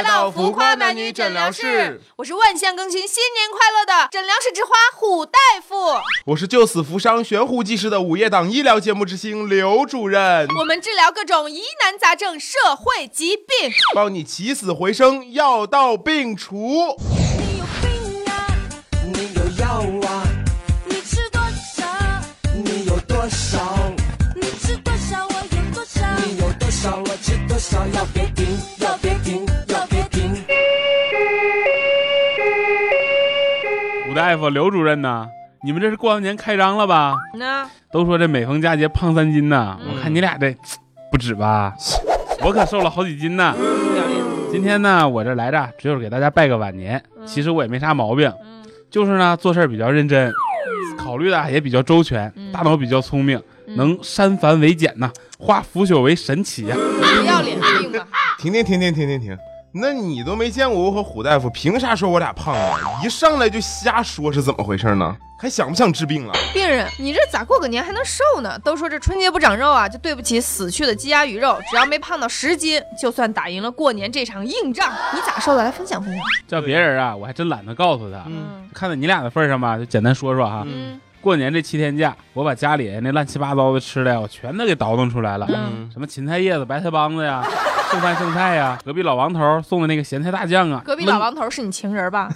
来到浮夸男女诊疗室，我是万象更新、新年快乐的诊疗室之花虎大夫。我是救死扶伤、悬壶济世的午夜档医疗节目之星刘主任。我们治疗各种疑难杂症、社会疾病，帮你起死回生、药到病除。你有病啊！你有药啊？你吃多少？你有多少？你吃多少？我有多少？你有多少？我吃多少？要别停，要大夫、刘主任呐，你们这是过完年开张了吧？那都说这每逢佳节胖三斤呐，嗯我看你俩这 不止吧？我可瘦了好几斤呢。今天呢，我这来着就是给大家拜个晚年。其实我也没啥毛病，嗯就是呢做事儿比较认真，考虑的也比较周全，嗯大脑比较聪明，能删繁为简呐，化腐朽为神奇呀。不要脸病吧？停停停停停停停！那你都没见过我和虎大夫，凭啥说我俩胖啊？一上来就瞎说，是怎么回事呢？还想不想治病了？病人，你这咋过个年还能瘦呢？都说这春节不长肉啊，就对不起死去的鸡鸭鱼肉。只要没胖到十斤，就算打赢了过年这场硬仗。你咋瘦的？来分享分享。叫别人啊，我还真懒得告诉他。嗯看在你俩的份上吧，就简单说说哈。嗯过年这七天假，我把家里那乱七八糟的吃的呀，我全都给倒腾出来了。嗯什么芹菜叶子、白菜帮子呀，剩饭剩菜呀，隔壁老王头送的那个咸菜大酱啊，隔壁老王头是你情人吧？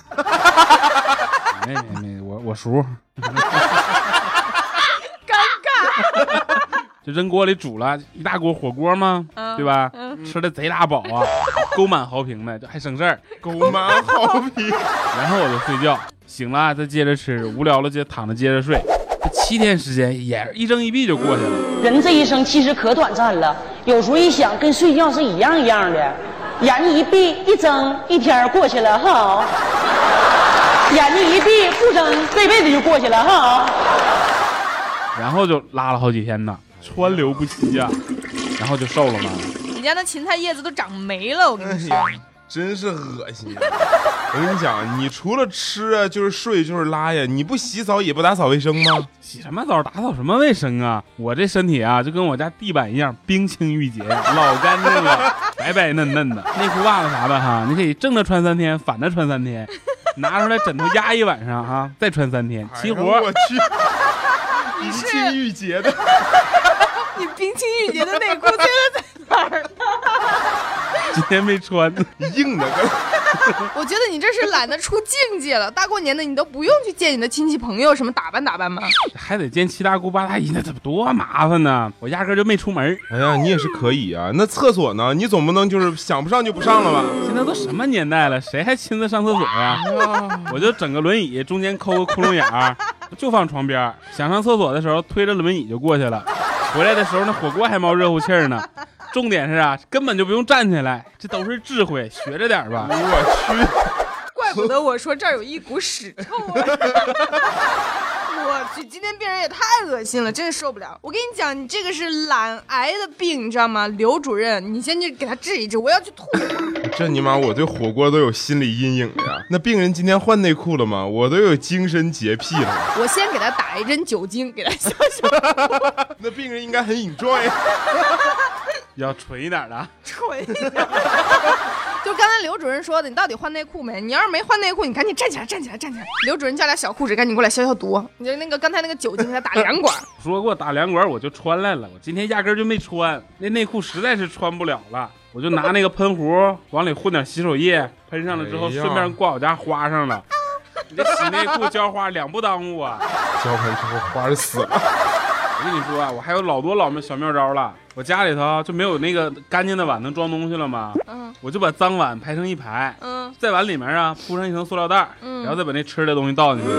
没没没，我我叔 尴尬。就扔锅里煮了一大锅火锅嘛，嗯对吧？嗯吃的贼拉饱啊，沟满豪平的，就还省事儿。狗蛮好皮。然后我就睡觉，醒了再接着吃，无聊了就躺着接着睡。这七天时间也一睁一闭就过去了。人这一生其实可短暂了，有时候一想跟睡觉是一样一样的，眼睛一闭一睁，一天儿过去了哈；眼睛一闭不睁，这辈子就过去了哈。然后就拉了好几天呢，川流不息呀、然后就瘦了嘛。你家那芹菜叶子都长没了，我跟你说。真是恶心！我跟你讲，你除了吃啊，就是睡，就是拉呀，你不洗澡也不打扫卫生吗？洗什么澡，打扫什么卫生啊？我这身体啊，就跟我家地板一样，冰清玉洁，老干净了，白白嫩嫩的。内裤袜子啥的哈，你可以正着穿三天，反着穿三天，拿出来枕头压一晚上哈，再穿三天，齐活。我去，冰清玉洁的，你冰清玉洁的内裤现在在哪儿呢？今天没穿，硬的跟。我觉得你这是懒得出境界了。大过年的，你都不用去见你的亲戚朋友，什么打扮打扮吗？还得见七大姑八大姨，那怎么多麻烦呢？我压根就没出门。哎呀，你也是可以啊。那厕所呢？你总不能就是想不上就不上了吧？现在都什么年代了，谁还亲自上厕所呀？我就整个轮椅，中间抠个窟窿眼儿，就放床边。想上厕所的时候，推着轮椅就过去了。回来的时候，那火锅还冒热乎气儿呢。重点是啊，根本就不用站起来，这都是智慧，学着点吧。我去，怪不得我说这儿有一股屎臭味。我去，今天病人也太恶心了，真是受不了。我跟你讲，你这个是懒癌的病，你知道吗？刘主任，你先去给他治一治，我要去吐。这尼玛我对火锅都有心理阴影了呀。那病人今天换内裤了吗？我都有精神洁癖了。我先给他打一针酒精，给他消消 那病人应该很 enjoy。要纯一点的纯一点。就刚才刘主任说的，你到底换内裤没？你要是没换内裤，你赶紧站起来，站起来，站起来。刘主任叫俩小护士，赶紧过来消消毒。你就那个刚才那个酒精给他打两管。说给我打两管，我就穿来了。我今天压根儿就没穿，那内裤实在是穿不了了，我就拿那个喷壶往里混点洗手液，喷上了之后，哎顺便挂我家花上了。你这洗内裤浇花两不耽误啊！浇完之后花就死了。我跟你说啊，我还有老多老妙小妙招了。我家里头就没有那个干净的碗能装东西了吗？嗯我就把脏碗排成一排，嗯在碗里面啊铺上一层塑料袋，嗯然后再把那吃的东西倒进去，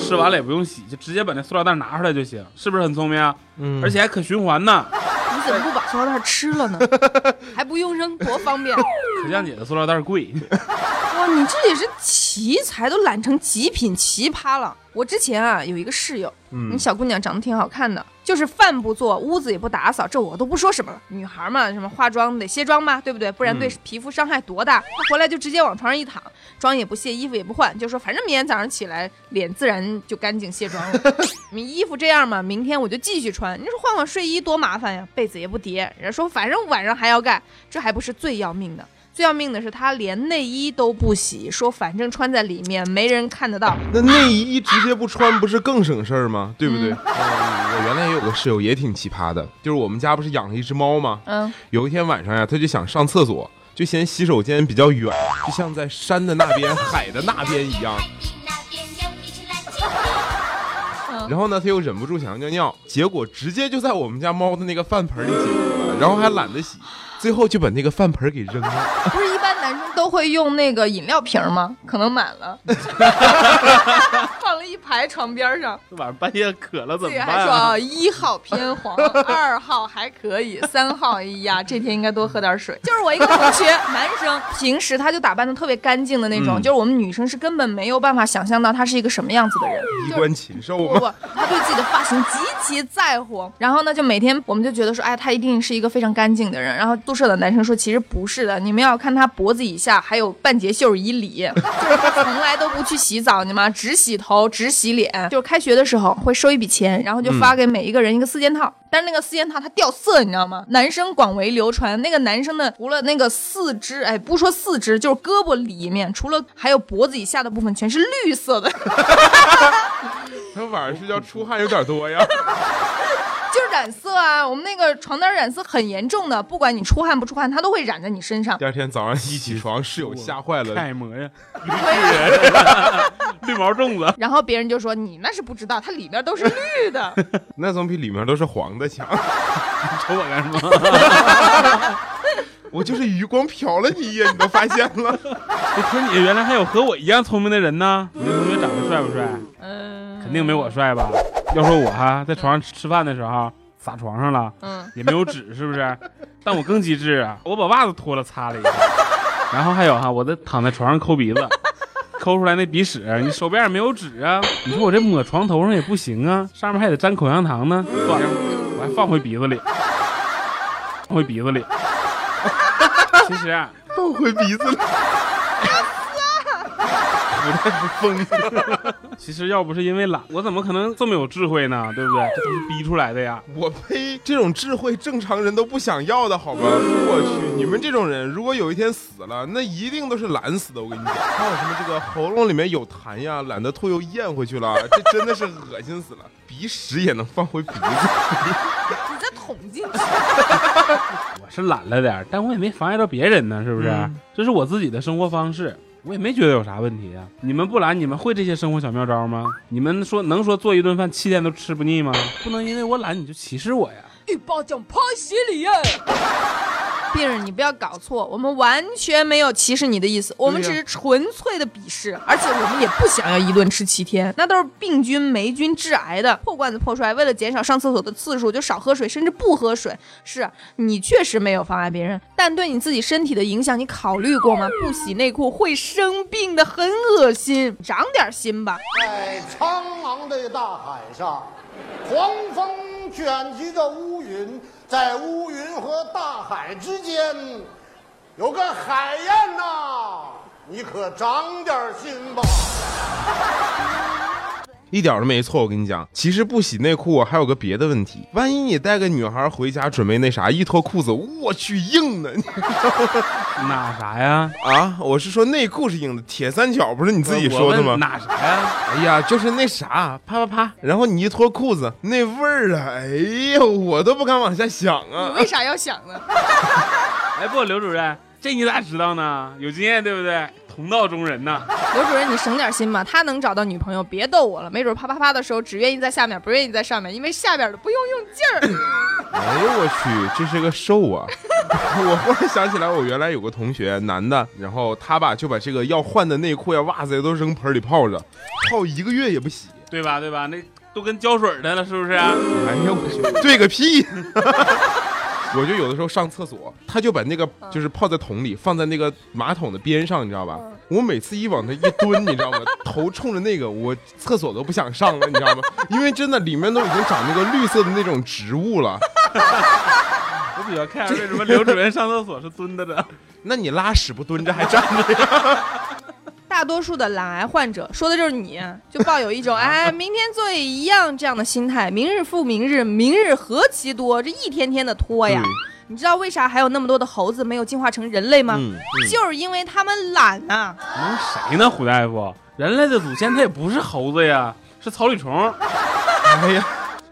吃完了也不用洗，就直接把那塑料袋拿出来就行，是不是很聪明啊？嗯而且还可循环呢。你怎么不把塑料袋吃了呢？还不用扔，多方便！可酱姐的塑料袋贵，哇，你这也是奇才，都懒成极品奇葩了。我之前啊有一个室友，嗯那小姑娘长得挺好看的，就是饭不做，屋子也不打扫，这我都不说什么了。女孩嘛，什么化妆得卸妆嘛，对不对？不然对嗯皮肤伤害多大。她回来就直接往床上一躺，妆也不卸，衣服也不换，就说反正明天早上起来脸自然就干净卸妆了。你衣服这样嘛，明天我就继续穿。你说换换睡衣多麻烦呀，被子也不叠。人家说反正晚上还要盖，这还不是最要命的。最要命的是，他连内衣都不洗，说反正穿在里面没人看得到。那内衣直接不穿不是更省事儿吗？对不对？嗯 我原来也有个室友也挺奇葩的，就是我们家不是养了一只猫吗？嗯，有一天晚上呀，他就想上厕所，就嫌洗手间比较远，就像在山的那边、海的那边一样。然后呢，他又忍不住想要尿尿，结果直接就在我们家猫的那个饭盆里解决了，然后还懒得洗，最后就把那个饭盆给扔了。不是一般男生都会用那个饮料瓶吗？可能满了，放了一排床边上。这晚上半夜渴了怎自己还说么办啊？啊一号偏黄，二号还可以，三号哎呀，这天应该多喝点水。就是我一个同学，男生，平时他就打扮的特别干净的那种，嗯就是我们女生是根本没有办法想象到他是一个什么样子的人。衣冠禽兽不，不，他对自己的发型极其在乎。然后呢，就每天我们就觉得说，哎，他一定是一个非常干净的人。然后宿舍的男生说，其实不是的，你们要看他脖子以下还有半截袖以里，就是他从来都不去洗澡，你吗只洗头，只洗脸。就是开学的时候会收一笔钱，然后就发给每一个人一个四件套。但是那个四件套它掉色，你知道吗？男生广为流传，那个男生的除了那个四肢，哎，不说四肢，就是胳膊里面，除了还有脖子以下的部分全是绿色的。他晚上睡觉出汗有点多呀。就是染色啊，我们那个床单染色很严重的，不管你出汗不出汗，它都会染在你身上。第二天早上一起床，室友吓坏了，开模呀，绿巨人，绿毛粽子。然后别人就说你那是不知道，它里面都是绿的。那总比里面都是黄的强。你 瞅我干什么？我就是余光瞟了你一眼，你都发现了。我说你原来还有和我一样聪明的人呢。你的同学长得帅不帅？嗯，肯定没我帅吧？要说我哈，在床上吃吃饭的时候撒床上了，嗯，也没有纸，是不是？但我更机智啊，我把袜子脱了擦了一下，然后还有哈，我在躺在床上抠鼻子，抠出来那鼻屎，你手边也没有纸啊，你说我这抹床头上也不行啊，上面还得沾口香糖呢，算了，我还放回鼻子里，放回鼻子里。其实啊，放回鼻子里。不太不疯了，其实要不是因为懒，我怎么可能这么有智慧呢？对不对？这都是逼出来的呀。我呸！这种智慧正常人都不想要的好吧？我去，你们这种人，如果有一天死了，那一定都是懒死的。我跟你讲，还有什么这个喉咙里面有痰呀，懒得吐又咽回去了，这真的是恶心死了。鼻屎也能放回鼻子，你再捅进去。我是懒了点，但我也没妨碍到别人呢，是不是？嗯这是我自己的生活方式，我也没觉得有啥问题啊。你们不懒，你们会这些生活小妙招吗？你们说能说做一顿饭七天都吃不腻吗？不能因为我懒你就歧视我呀！一巴掌拍死你呀！病人，你不要搞错，我们完全没有歧视你的意思，我们只是纯粹的鄙视，而且我们也不想要一顿吃七天，那都是病菌、霉菌致癌的破罐子破摔。为了减少上厕所的次数，就少喝水，甚至不喝水。是你确实没有妨碍别人，但对你自己身体的影响，你考虑过吗？不洗内裤会生病的，很恶心，长点心吧。在苍茫的大海上，狂风卷集着乌云，在乌云和大海之间有个海燕呐、你可长点心吧。一点都没错。我跟你讲，其实不洗内裤啊还有个别的问题，万一你带个女孩回家准备那啥，一脱裤子，我去硬的哪 啥呀？啊！我是说内裤是硬的，铁三角不是你自己说的吗？哪啥呀？哎呀，就是那啥，啪啪啪，然后你一脱裤子，那味儿啊，哎呦，我都不敢往下想啊。为啥要想呢？哎不，刘主任，这你咋知道呢？有经验对不对？同道中人呐。罗主任，你省点心吧，他能找到女朋友，别逗我了。没准啪啪啪的时候只愿意在下面，不愿意在上面，因为下边的不用用劲儿。哎呦我去，这是个瘦啊！我忽然想起来，我原来有个同学，男的，然后他吧就把这个要换的内裤呀、袜子呀都扔盆里泡着，泡一个月也不洗。对吧？对吧？那都跟胶水的了，是不是？哎呦我去，对个屁！我就有的时候上厕所，他就把那个就是泡在桶里，放在那个马桶的边上，你知道吧？我每次一往那一蹲，你知道吗？头冲着那个，我厕所都不想上了，你知道吗？因为真的里面都已经长那个绿色的那种植物了。我比较看为什么刘主任上厕所是蹲着的。那你拉屎不蹲着还站着呀？大多数的懒癌患者说的就是你，就抱有一种 哎，明天做也一样这样的心态，明日复明日，明日何其多，这一天天的拖呀。对你知道为啥还有那么多的猴子没有进化成人类吗？嗯，就是因为他们懒啊呐、嗯谁呢，胡大夫？人类的祖先他也不是猴子呀，是草履虫。哎呀，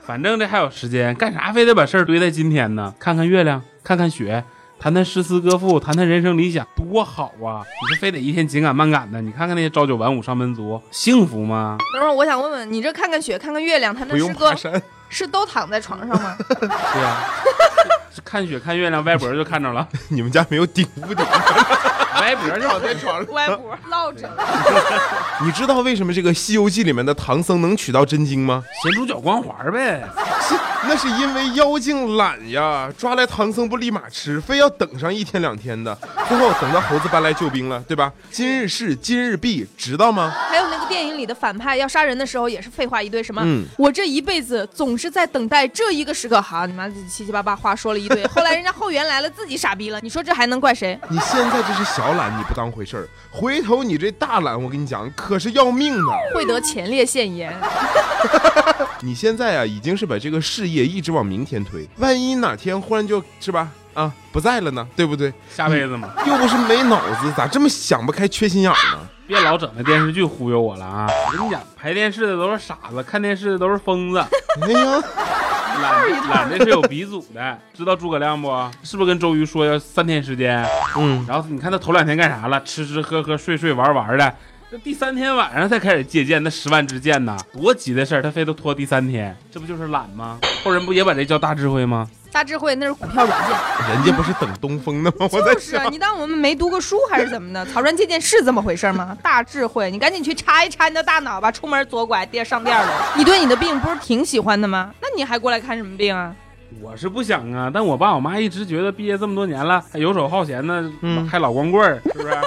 反正这还有时间，干啥非得把事儿堆在今天呢？看看月亮，看看雪，谈谈诗词歌赋，谈谈人生理想，多好啊！你这非得一天紧赶慢赶的，你看看那些朝九晚五上班族，幸福吗？等会儿我想问问你，这看看雪，看看月亮，谈不谈诗歌是都躺在床上吗？对啊、看雪看月亮，歪脖就看着了，你们家没有顶屋顶，歪脖就躺在床上。歪脖落着，你知道为什么这个《西游记》里面的唐僧能取到真经吗？咸猪脚光环呗。是，那是因为妖精懒呀，抓来唐僧不立马吃，非要等上一天两天的，最后等到猴子搬来救兵了，对吧？今日事今日毕，知道吗？电影里的反派要杀人的时候也是废话一堆，什么、嗯我这一辈子总是在等待这一个时刻，好，你妈七七八八话说了一堆，后来人家后援来了，自己傻逼了，你说这还能怪谁？你现在这是小懒，你不当回事儿，回头你这大懒，我跟你讲，可是要命的。会得前列腺炎，你现在啊，已经是把这个事业一直往明天推，万一哪天忽然就是吧啊不在了呢，对不对？下辈子嘛，又不是没脑子，咋这么想不开、缺心眼儿呢？别老整那电视剧忽悠我了啊！我跟你讲，拍电视的都是傻子，看电视的都是疯子。哎呀，懒懒的是有鼻祖的，知道诸葛亮不？是不是跟周瑜说要三天时间？嗯，然后你看他头两天干啥了？吃吃喝喝睡睡玩玩的。这第三天晚上才开始借鉴，那十万支箭呢，多急的事儿，他非得拖第三天，这不就是懒吗？后人不也把这叫大智慧吗？大智慧那是股票软件，人家不是等东风的吗？我在就是啊，想，你当我们没读过书还是怎么的？草船借箭是这么回事吗？大智慧，你赶紧去查一查你的大脑吧，出门左拐跌上吊了。你对你的病不是挺喜欢的吗？那你还过来看什么病啊？我是不想啊，但我爸我妈一直觉得毕业这么多年了，还游手好闲呢，嗯还老光棍儿，是不是？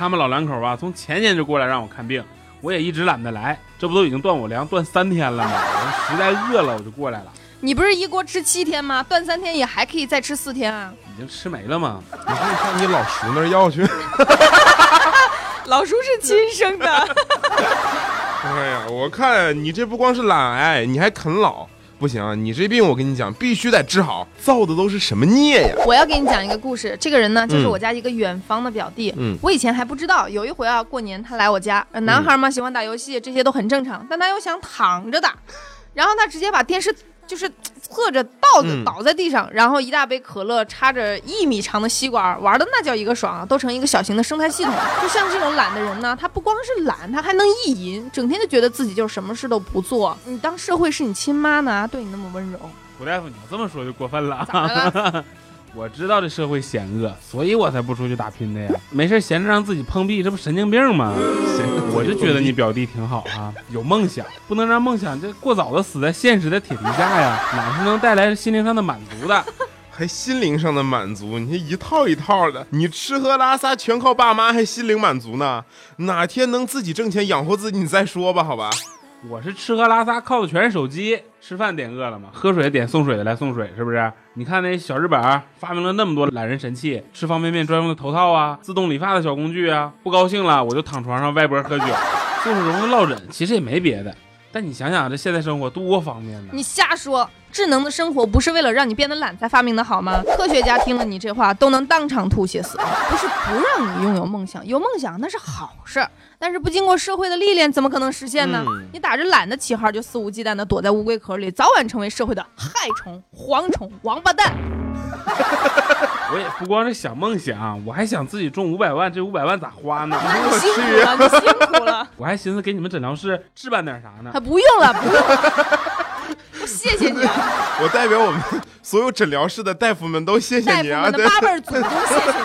他们老两口啊，从前年就过来让我看病，我也一直懒得来，这不都已经断我粮断三天了吗？我实在饿了，我就过来了，你不是一锅吃七天吗？断三天也还可以再吃四天啊。已经吃没了吗？你可以上你老叔那儿要去。老叔是亲生的，哎呀，我看你这不光是懒癌，你还啃老，不行啊！你这病我跟你讲，必须得治好，造的都是什么孽呀？我要给你讲一个故事。这个人呢，就是我家一个远方的表弟。嗯我以前还不知道，有一回啊，过年他来我家，呃男孩嘛喜欢打游戏，这些都很正常，但他又想躺着打，然后他直接把电视就是侧着倒着嗯倒在地上，然后一大杯可乐插着一米长的吸管，玩的那叫一个爽啊，都成一个小型的生态系统。就像这种懒的人呢，他不光是懒，他还能意淫，整天就觉得自己就是什么事都不做。你当社会是你亲妈呢，对你那么温柔，胡大夫，你要这么说就过分了！我知道这社会险恶，所以我才不出去打拼的呀。没事闲着让自己碰壁，这不神经病吗？我就觉得你表弟挺好啊，有梦想，不能让梦想这过早的死在现实的铁皮下呀，哪是能带来心灵上的满足的？还心灵上的满足，你这一套一套的，你吃喝拉撒全靠爸妈，还心灵满足呢？哪天能自己挣钱养活自己，你再说吧，好吧？我是吃喝拉撒靠的全是手机，吃饭点饿了么，喝水点送水的来送水，是不是？你看那小日本发明了那么多懒人神器，吃方便面专用的头套啊，自动理发的小工具啊，不高兴了我就躺床上歪脖喝酒，就是容易落枕，其实也没别的。但你想想这现代生活多方便呢，你瞎说！智能的生活不是为了让你变得懒才发明的好吗？科学家听了你这话都能当场吐血死。不是不让你拥有梦想，有梦想那是好事儿，但是不经过社会的历练，怎么可能实现呢？嗯你打着懒的旗号就肆无忌惮地躲在乌龟壳里，早晚成为社会的害虫、蝗虫、王八蛋。我也不光是想梦想，我还想自己中五百万，这五百万咋花呢？那你 辛苦了，你辛苦了，我还寻思给你们诊疗室置办点啥呢还。不用了，不用了。我谢谢你啊，我代表我们所有诊疗室的大夫们都谢谢你啊！对，们的八辈儿祖宗，谢谢你。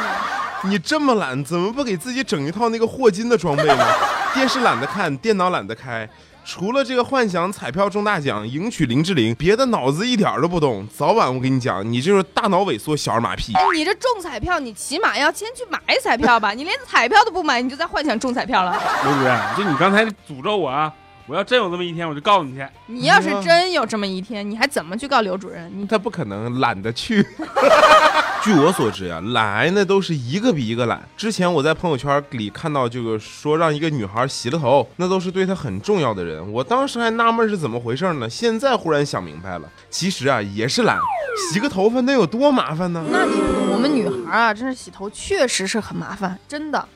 你这么懒，怎么不给自己整一套那个霍金的装备呢？电视懒得看，电脑懒得开，除了这个幻想彩票中大奖，迎娶林志玲，别的脑子一点儿都不动。早晚我跟你讲，你就是大脑萎缩，小儿麻痹。你这中彩票，你起码要先去买彩票吧？你连彩票都不买，你就在幻想中彩票了。刘主任，就你刚才诅咒我啊！我要真有这么一天，我就告诉你去。你要是真有这么一天，你还怎么去告刘主任？你他不可能懒得去。据我所知呀、懒癌那都是一个比一个懒。之前我在朋友圈里看到这个说让一个女孩洗了头，那都是对她很重要的人。我当时还纳闷是怎么回事呢，现在忽然想明白了，其实啊也是懒，洗个头发能有多麻烦呢？那你我们女孩啊，真是洗头确实是很麻烦，真的，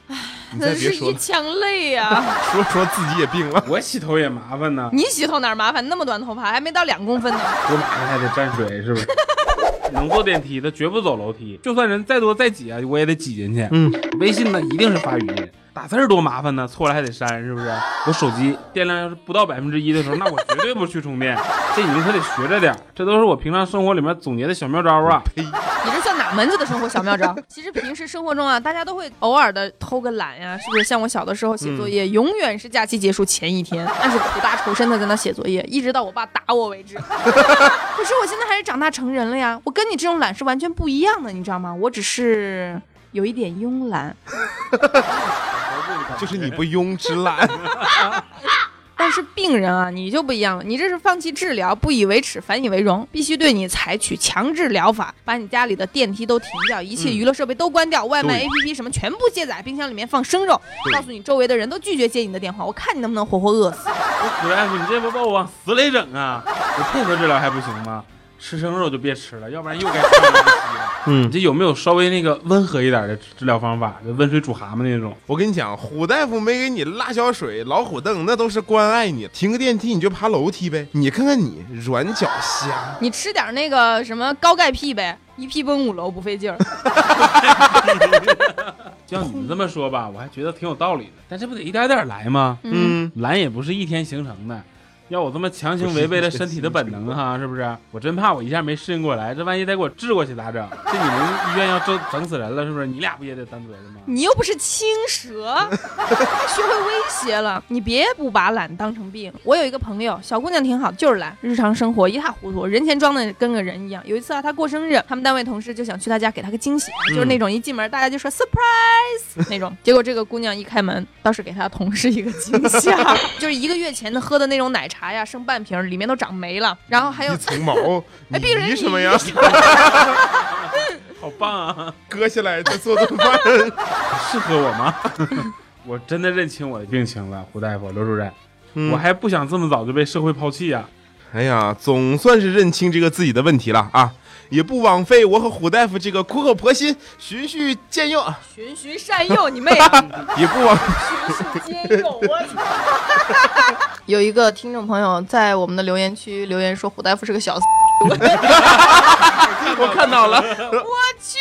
你再真是一腔泪呀、说说自己也病了。我洗头也麻烦呢，你洗头哪儿麻烦？那么短头发，还没到两公分呢。多麻烦还得沾水，是不是？能坐电梯的绝不走楼梯，就算人再多再挤啊，我也得挤进去。嗯，微信呢一定是发语音，打字儿多麻烦呢，错了还得删，是不是？我手机电量要是不到百分之一的时候，那我绝对不去充电。这你们可得学着点儿，这都是我平常生活里面总结的小妙招啊。你这算哪门子的生活小妙招？其实平时生活中啊，大家都会偶尔的偷个懒呀，是不是？像我小的时候写作业，永远是假期结束前一天，但是苦大仇深的在那写作业，一直到我爸打我为止。可是我现在还是长大成人了呀，我跟你这种懒是完全不一样的，你知道吗？我只是有一点慵懒，就是你不庸之懒，但是病人啊，你就不一样了，你这是放弃治疗，不以为耻，反以为荣，必须对你采取强制疗法，把你家里的电梯都停掉，一切娱乐设备都关掉，外卖 APP 什么全部卸载，冰箱里面放生肉，告诉你周围的人都拒绝接你的电话，我看你能不能活活饿死。我苦大夫，你这不把我往死里整啊？我配合治疗还不行吗？吃生肉就别吃了，要不然又该。嗯你这有没有稍微那个温和一点的治疗方法？就温水煮蛤蟆那种？我跟你讲，虎大夫没给你辣椒水、老虎凳，那都是关爱你。停个电梯你就爬楼梯呗。你看看你软脚虾，你吃点那个什么高钙屁呗，一屁奔五楼不费劲儿。就像你们这么说吧，我还觉得挺有道理的。但这不得一点点来吗？嗯，懒也不是一天形成的。要我这么强行违背了身体的本能哈，是不是？我真怕我一下没适应过来，这万一再给我治过去咋整？这你们医院要整整死人了，是不是？你俩不也得担责任吗？你又不是青蛇，还 学会威胁了。你别不把懒当成病。我有一个朋友，小姑娘挺好，就是懒，日常生活一塌糊涂，人前装的跟个人一样。有一次啊，她过生日，他们单位同事就想去她家给她个惊喜，就是那种一进门大家就说 surprise 那种。结果这个姑娘一开门，倒是给她同事一个惊吓，就是一个月前的喝的那种奶茶呀，剩半瓶，里面都长霉了，然后还有一层毛，病人急什么呀？好棒啊！割下来再做顿饭。适合我吗？我真的认清我的病情了，胡大夫、刘主任，嗯我还不想这么早就被社会抛弃呀、哎呀，总算是认清这个自己的问题了啊，也不枉费我和虎大夫这个苦口婆心、循序渐用啊，循循善诱，你妹啊！也不枉。循序渐诱，我操！有一个听众朋友在我们的留言区留言说胡大夫是个小。我看到了，我去，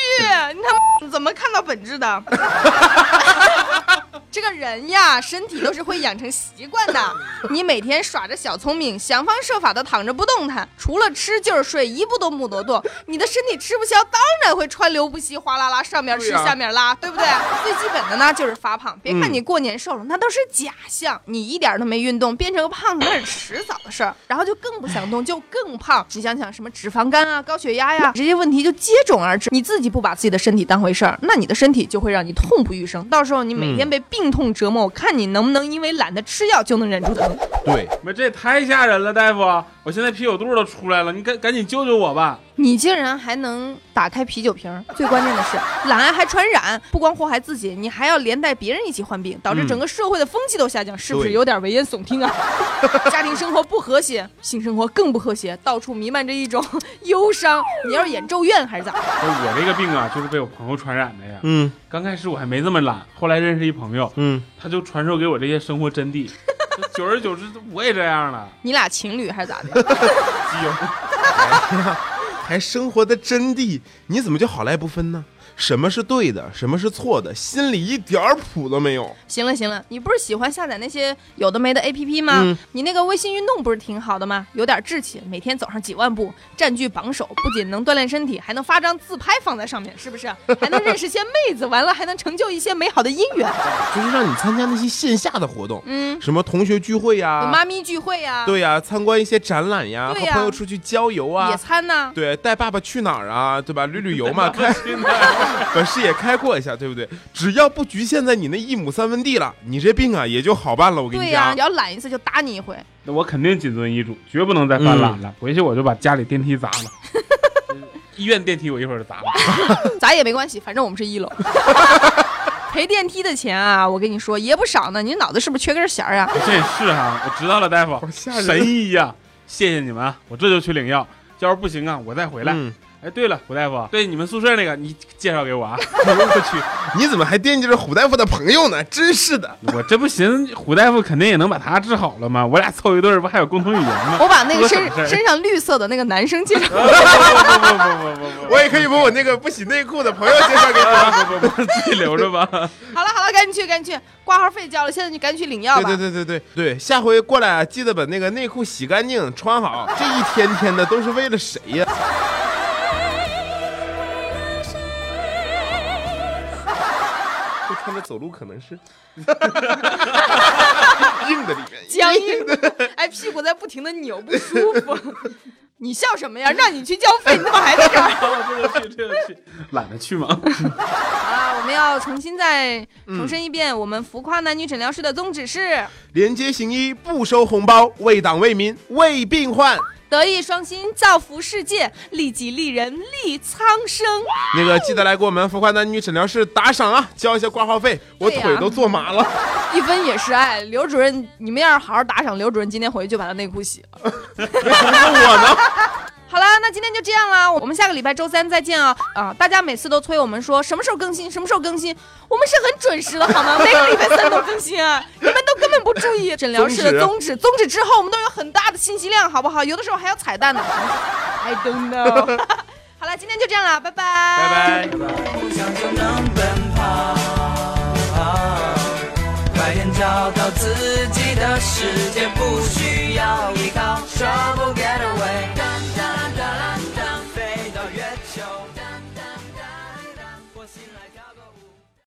你他妈怎么看到本质的？这个人呀，身体都是会养成习惯的。你每天耍着小聪明，想方设法的躺着不动弹，除了吃就是睡，一步都不挪动。你的身体吃不消，当然会川流不息，哗啦啦，上面吃、下面拉，对不对？最基本的呢就是发胖。别看嗯你过年瘦了，那都是假象，你一点都没运动，变成个胖子那是迟早的事儿。然后就更不想动，就更胖。你想想，什么脂肪肝啊、高血压呀，这些问题就接踵而至。你自己不把自己的身体当回事儿，那你的身体就会让你痛不欲生。到时候你每天被病痛折磨，我看你能不能因为懒得吃药就能忍住疼。对，那，这也太吓人了，大夫！我现在啤酒肚都出来了，你赶赶紧救救我吧！你竟然还能打开啤酒瓶，最关键的是懒癌还传染，不光祸害自己，你还要连带别人一起患病，导致整个社会的风气都下降，是不是有点危言耸听啊？家庭生活不和谐，性生活更不和谐，到处弥漫着一种 忧伤。你要是演咒怨还是咋？我这个病啊，就是被我朋友传染的呀。嗯刚开始我还没这么懒，后来认识一朋友，嗯，他就传授给我这些生活真谛。久而久之，我也这样了。你俩情侣还是咋的？基友，还生活的真谛，你怎么就好赖不分呢？什么是对的，什么是错的，心里一点儿谱都没有。行了行了，你不是喜欢下载那些有的没的 APP 吗？嗯你那个微信运动不是挺好的吗？有点志气，每天走上几万步，占据榜首，不仅能锻炼身体，还能发张自拍放在上面，是不是？还能认识些妹子，完了还能成就一些美好的姻缘。就是让你参加那些线下的活动，嗯，什么同学聚会有呀，妈咪聚会呀、对呀、参观一些展览呀，和朋友出去郊游啊野，餐呐、对，带爸爸去哪儿啊，对吧？旅旅游嘛，开把视野开阔一下，对不对？只要不局限在你那一亩三分地了，你这病啊也就好办了。我跟你对呀、讲你，要懒一次就打你一回。那我肯定谨遵医嘱，绝不能再犯懒了。回去我就把家里电梯砸了，医院电梯我一会儿就砸了。砸也没关系，反正我们是一楼。赔电梯的钱啊，我跟你说也不少呢。你脑子是不是缺根弦儿啊？这也是哈，我知道了，大夫，吓人神医呀、谢谢你们啊，我这就去领药。要是不行啊，我再回来。嗯，哎，对了，胡大夫，对你们宿舍那个，你介绍给我啊！我去，你怎么还惦记着胡大夫的朋友呢？真是的。我这不寻思胡大夫肯定也能把他治好了吗？我俩凑一对儿，不还有共同语言吗？我把那个身身上绿色的那个男生介绍。不不不不不不我也可以把我那个不洗内裤的朋友介绍给你。不不不，自己留着吧。好了好了，赶紧去赶紧去，挂号费交了，现在你赶紧去领药吧。对对对对对对，下回过来啊，记得把那个内裤洗干净，穿好。这一天天的都是为了谁呀？这穿着走路可能是 硬的里面。僵硬的，哎，屁股在不停的扭，不舒服。你笑什么呀？让你去交费，你怎么还在这儿？这个去，这个去，懒得去吗。啊，我们要重新再重申一遍，我们浮夸男女诊疗室的宗旨是廉洁行医，不收红包，为党为民为病患。德艺双馨，造福世界，利己利人利苍生。那个记得来给我们浮夸男女诊疗室打赏啊，交一下挂号费，我腿都坐麻了。一分也是爱，刘主任，你们要是好好打赏，刘主任今天回去就把他内裤洗了。为什么是我呢？好了，那今天就这样啦，我们下个礼拜周三再见啊！啊，大家每次都催我们说什么时候更新，什么时候更新，我们是很准时的好吗？每个礼拜三都更新啊，你们都根本不注意 诊疗室的宗旨，宗旨之后我们都有很大的信息量，好不好？有的时候还要彩蛋呢。I don't know。好了，今天就这样了，拜拜，拜拜。梦想就能奔跑。快点找到自己的世界，不需要依靠，Trouble get away。